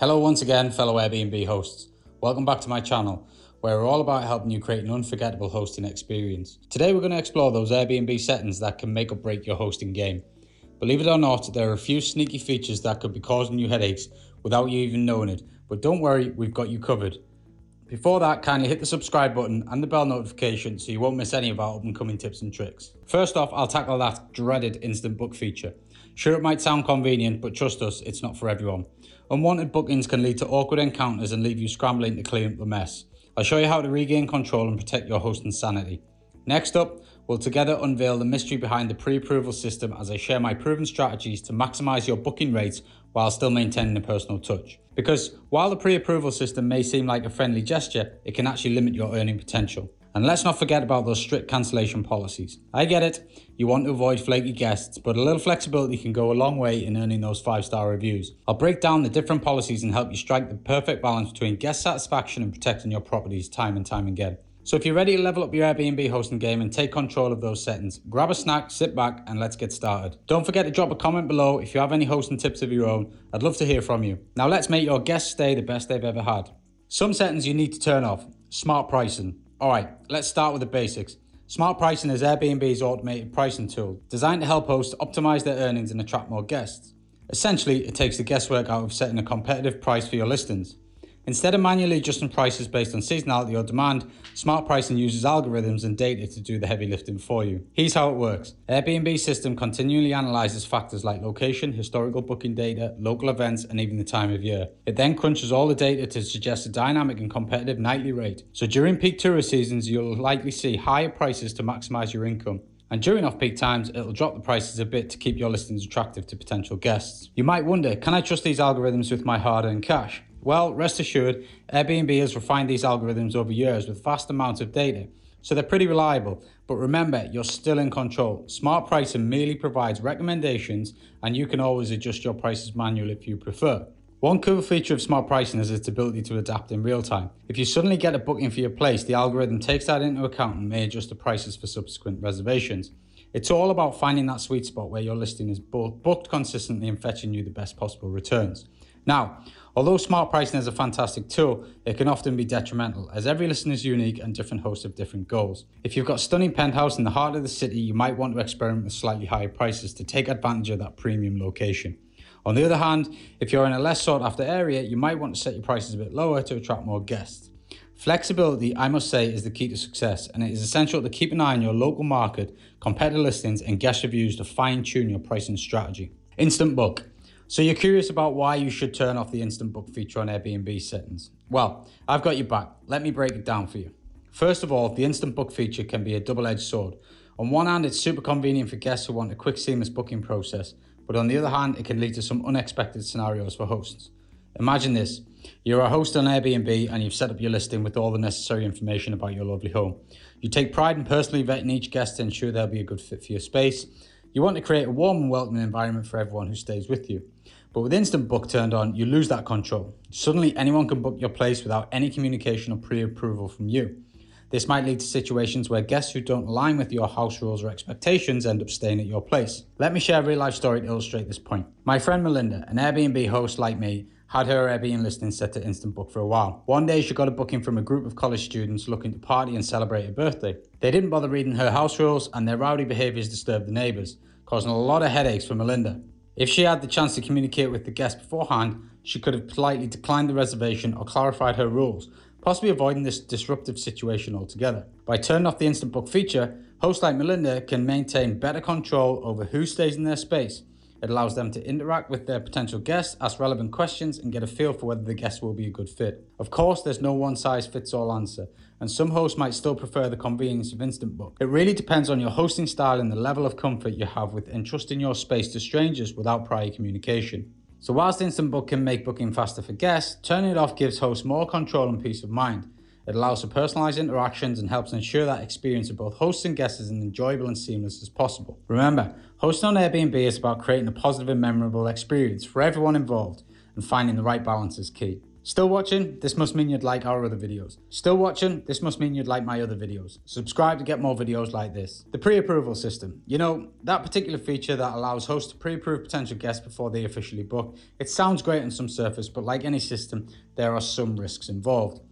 Hello once again, fellow Airbnb hosts. Welcome back to my channel, where we're all about helping you create an unforgettable hosting experience. Today we're going to explore those Airbnb settings that can make or break your hosting game. Believe it or not, there are a few sneaky features that could be causing you headaches without you even knowing it, but don't worry, we've got you covered. Before that, kindly hit the subscribe button and the bell notification so you won't miss any of our up and coming tips and tricks. First off, I'll tackle that dreaded instant book feature. Sure, it might sound convenient, but trust us, it's not for everyone. Unwanted bookings can lead to awkward encounters and leave you scrambling to clean up the mess. I'll show you how to regain control and protect your hosting sanity. Next up, we'll together unveil the mystery behind the pre-approval system as I share my proven strategies to maximize your booking rates while still maintaining a personal touch. Because while the pre-approval system may seem like a friendly gesture, it can actually limit your earning potential. And let's not forget about those strict cancellation policies. I get it, you want to avoid flaky guests, but a little flexibility can go a long way in earning those five star reviews. I'll break down the different policies and help you strike the perfect balance between guest satisfaction and protecting your properties time and time again. So if you're ready to level up your Airbnb hosting game and take control of those settings, grab a snack, sit back, and let's get started. Don't forget to drop a comment below if you have any hosting tips of your own. I'd love to hear from you. Now let's make your guest stay the best they've ever had. Some settings you need to turn off. Smart pricing. Alright, let's start with the basics. Smart Pricing is Airbnb's automated pricing tool, designed to help hosts optimize their earnings and attract more guests. Essentially, it takes the guesswork out of setting a competitive price for your listings. Instead of manually adjusting prices based on seasonality or demand, Smart Pricing uses algorithms and data to do the heavy lifting for you. Here's how it works. Airbnb system continually analyzes factors like location, historical booking data, local events, and even the time of year. It then crunches all the data to suggest a dynamic and competitive nightly rate. So during peak tourist seasons, you'll likely see higher prices to maximize your income. And during off-peak times, it'll drop the prices a bit to keep your listings attractive to potential guests. You might wonder, can I trust these algorithms with my hard-earned cash? Well, rest assured, Airbnb has refined these algorithms over years with vast amounts of data, so they're pretty reliable. But remember, you're still in control. Smart Pricing merely provides recommendations, and you can always adjust your prices manually if you prefer. One cool feature of smart pricing is its ability to adapt in real time. If you suddenly get a booking for your place, the algorithm takes that into account and may adjust the prices for subsequent reservations. It's all about finding that sweet spot where your listing is booked consistently and fetching you the best possible returns. Now, although smart pricing is a fantastic tool, it can often be detrimental as every listing is unique and different hosts have different goals. If you've got stunning penthouse in the heart of the city, you might want to experiment with slightly higher prices to take advantage of that premium location. On the other hand, if you're in a less sought after area, you might want to set your prices a bit lower to attract more guests. Flexibility, I must say, is the key to success, and it is essential to keep an eye on your local market, competitor listings, and guest reviews to fine tune your pricing strategy. Instant Book. So you're curious about why you should turn off the instant book feature on Airbnb settings? Well, I've got your back. Let me break it down for you. First of all, the instant book feature can be a double-edged sword. On one hand, it's super convenient for guests who want a quick, seamless booking process, but on the other hand, it can lead to some unexpected scenarios for hosts. Imagine this. You're a host on Airbnb and you've set up your listing with all the necessary information about your lovely home. You take pride in personally vetting each guest to ensure they'll be a good fit for your space. You want to create a warm and welcoming environment for everyone who stays with you. But with Instant Book turned on, you lose that control. Suddenly, anyone can book your place without any communication or pre approval from you. This might lead to situations where guests who don't align with your house rules or expectations end up staying at your place. Let me share a real life story to illustrate this point. My friend Melinda, an Airbnb host like me, had her Airbnb listing set to instant book for a while. One day she got a booking from a group of college students looking to party and celebrate a birthday. They didn't bother reading her house rules and their rowdy behaviours disturbed the neighbours, causing a lot of headaches for Melinda. If she had the chance to communicate with the guests beforehand, she could have politely declined the reservation or clarified her rules, possibly avoiding this disruptive situation altogether. By turning off the instant book feature, hosts like Melinda can maintain better control over who stays in their space it allows them to interact with their potential guests, ask relevant questions, and get a feel for whether the guest will be a good fit. Of course, there's no one size fits all answer, and some hosts might still prefer the convenience of Instant Book. It really depends on your hosting style and the level of comfort you have with entrusting your space to strangers without prior communication. So, whilst Instant Book can make booking faster for guests, turning it off gives hosts more control and peace of mind. It allows for personalized interactions and helps ensure that experience of both hosts and guests is as enjoyable and seamless as possible. Remember, hosting on Airbnb is about creating a positive and memorable experience for everyone involved, and finding the right balance is key. Still watching? This must mean you'd like our other videos. Still watching? This must mean you'd like my other videos. Subscribe to get more videos like this. The pre-approval system. You know, that particular feature that allows hosts to pre-approve potential guests before they officially book. It sounds great on some surface, but like any system, there are some risks involved.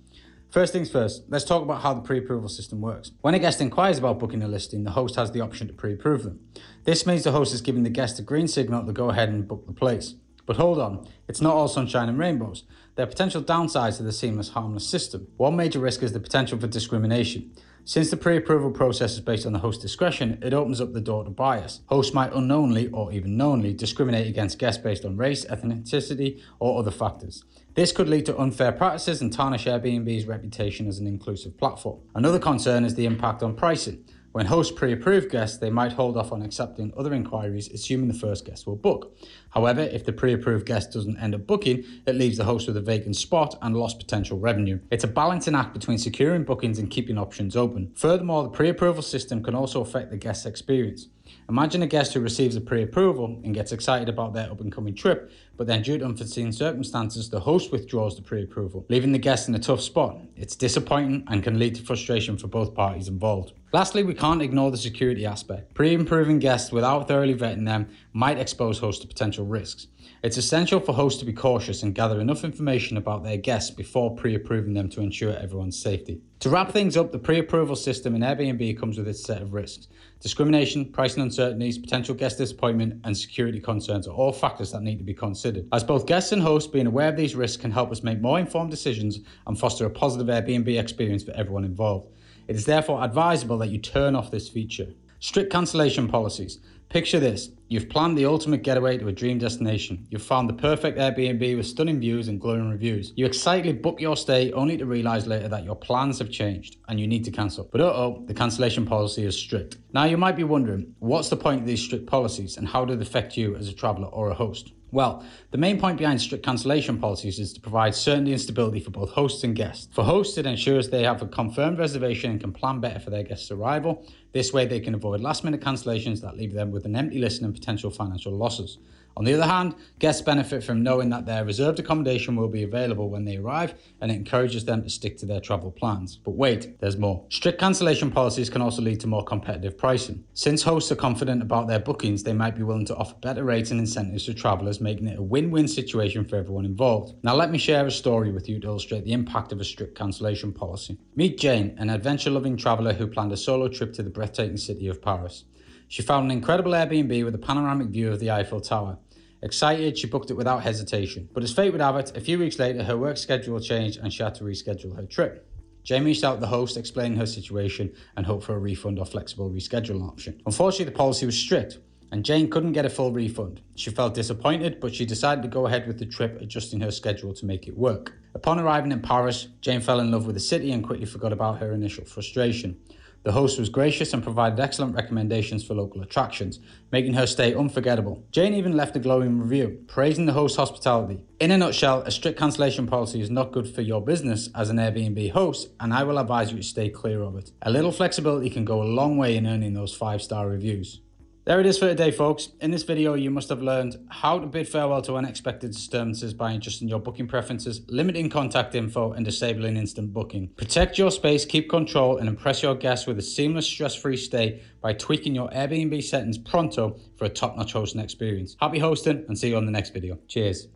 First things first, let's talk about how the pre-approval system works. When a guest inquires about booking a listing, the host has the option to pre-approve them. This means the host is giving the guest a green signal to go ahead and book the place. But hold on, it's not all sunshine and rainbows. There are potential downsides to the seamless, harmless system. One major risk is the potential for discrimination. Since the pre-approval process is based on the host's discretion, it opens up the door to bias. Hosts might unknowingly or even knowingly discriminate against guests based on race, ethnicity, or other factors. This could lead to unfair practices and tarnish Airbnb's reputation as an inclusive platform. Another concern is the impact on pricing. When hosts pre-approve guests, they might hold off on accepting other inquiries, assuming the first guest will book. However, if the pre-approved guest doesn't end up booking, it leaves the host with a vacant spot and lost potential revenue. It's a balancing act between securing bookings and keeping options open. Furthermore, the pre-approval system can also affect the guest's experience. Imagine a guest who receives a pre-approval and gets excited about their up-and-coming trip, but then due to unforeseen circumstances, the host withdraws the pre-approval, leaving the guest in a tough spot. It's disappointing and can lead to frustration for both parties involved. Lastly, we can't ignore the security aspect. Pre-approving guests without thoroughly vetting them might expose hosts to potential risks. It's essential for hosts to be cautious and gather enough information about their guests before pre-approving them to ensure everyone's safety. To wrap things up, the pre-approval system in Airbnb comes with its set of risks. Discrimination, pricing uncertainties, potential guest disappointment, and security concerns are all factors that need to be considered. As both guests and hosts, being aware of these risks can help us make more informed decisions and foster a positive Airbnb experience for everyone involved. It is therefore advisable that you turn off this feature. Strict cancellation policies. Picture this you've planned the ultimate getaway to a dream destination. You've found the perfect Airbnb with stunning views and glowing reviews. You excitedly book your stay only to realize later that your plans have changed and you need to cancel. But uh oh, the cancellation policy is strict. Now you might be wondering, what's the point of these strict policies and how do they affect you as a traveler or a host? Well, the main point behind strict cancellation policies is to provide certainty and stability for both hosts and guests. For hosts, it ensures they have a confirmed reservation and can plan better for their guests' arrival. This way, they can avoid last minute cancellations that leave them with an empty list and potential financial losses. On the other hand, guests benefit from knowing that their reserved accommodation will be available when they arrive and it encourages them to stick to their travel plans. But wait, there's more. Strict cancellation policies can also lead to more competitive pricing. Since hosts are confident about their bookings, they might be willing to offer better rates and incentives to travelers, making it a win win situation for everyone involved. Now, let me share a story with you to illustrate the impact of a strict cancellation policy. Meet Jane, an adventure loving traveler who planned a solo trip to the breathtaking city of Paris. She found an incredible Airbnb with a panoramic view of the Eiffel Tower. Excited, she booked it without hesitation. But as fate would have it, a few weeks later, her work schedule changed and she had to reschedule her trip. Jane reached out to the host, explaining her situation and hoped for a refund or flexible rescheduling option. Unfortunately, the policy was strict, and Jane couldn't get a full refund. She felt disappointed, but she decided to go ahead with the trip, adjusting her schedule to make it work. Upon arriving in Paris, Jane fell in love with the city and quickly forgot about her initial frustration. The host was gracious and provided excellent recommendations for local attractions, making her stay unforgettable. Jane even left a glowing review, praising the host's hospitality. In a nutshell, a strict cancellation policy is not good for your business as an Airbnb host, and I will advise you to stay clear of it. A little flexibility can go a long way in earning those five star reviews. There it is for today, folks. In this video, you must have learned how to bid farewell to unexpected disturbances by adjusting your booking preferences, limiting contact info, and disabling instant booking. Protect your space, keep control, and impress your guests with a seamless, stress-free stay by tweaking your Airbnb settings pronto for a top-notch hosting experience. Happy hosting, and see you on the next video. Cheers.